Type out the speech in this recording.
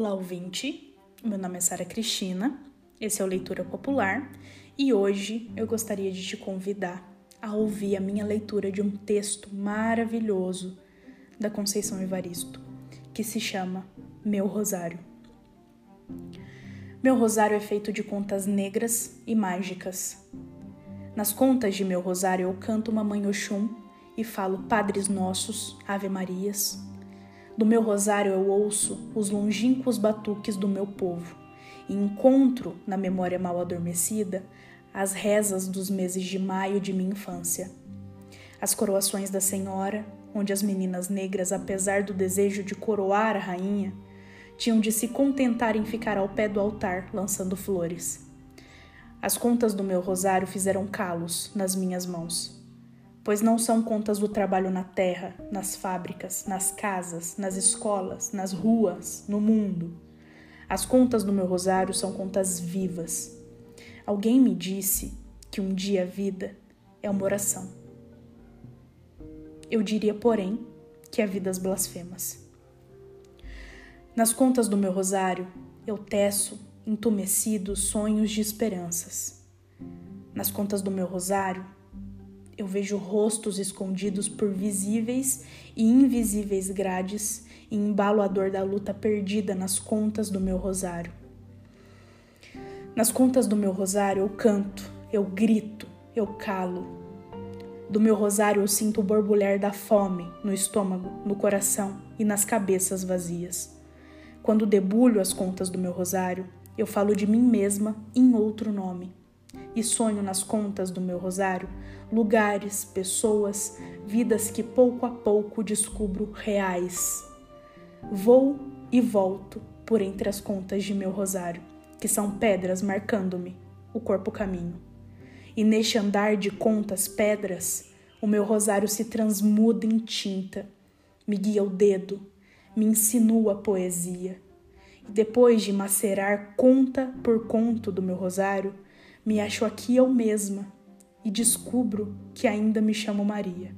Olá, ouvinte. Meu nome é Sara Cristina, esse é o Leitura Popular e hoje eu gostaria de te convidar a ouvir a minha leitura de um texto maravilhoso da Conceição Evaristo, que se chama Meu Rosário. Meu rosário é feito de contas negras e mágicas. Nas contas de meu rosário eu canto uma mãe Oxum e falo Padres Nossos, Ave Marias, do meu rosário eu ouço os longínquos batuques do meu povo e encontro na memória mal adormecida as rezas dos meses de maio de minha infância. As coroações da Senhora, onde as meninas negras, apesar do desejo de coroar a rainha, tinham de se contentar em ficar ao pé do altar lançando flores. As contas do meu rosário fizeram calos nas minhas mãos pois não são contas do trabalho na terra, nas fábricas, nas casas, nas escolas, nas ruas, no mundo. As contas do meu rosário são contas vivas. Alguém me disse que um dia a vida é uma oração. Eu diria, porém, que a vida as blasfemas. Nas contas do meu rosário, eu teço, entumecidos, sonhos de esperanças. Nas contas do meu rosário, eu vejo rostos escondidos por visíveis e invisíveis grades e embalo a dor da luta perdida nas contas do meu rosário. Nas contas do meu rosário eu canto, eu grito, eu calo. Do meu rosário eu sinto o borbulhar da fome no estômago, no coração e nas cabeças vazias. Quando debulho as contas do meu rosário, eu falo de mim mesma em outro nome e sonho nas contas do meu rosário lugares, pessoas, vidas que pouco a pouco descubro reais. Vou e volto por entre as contas de meu rosário, que são pedras marcando-me o corpo caminho. E neste andar de contas pedras, o meu rosário se transmuda em tinta, me guia o dedo, me insinua a poesia. E depois de macerar conta por conto do meu rosário, me acho aqui eu mesma e descubro que ainda me chamo Maria.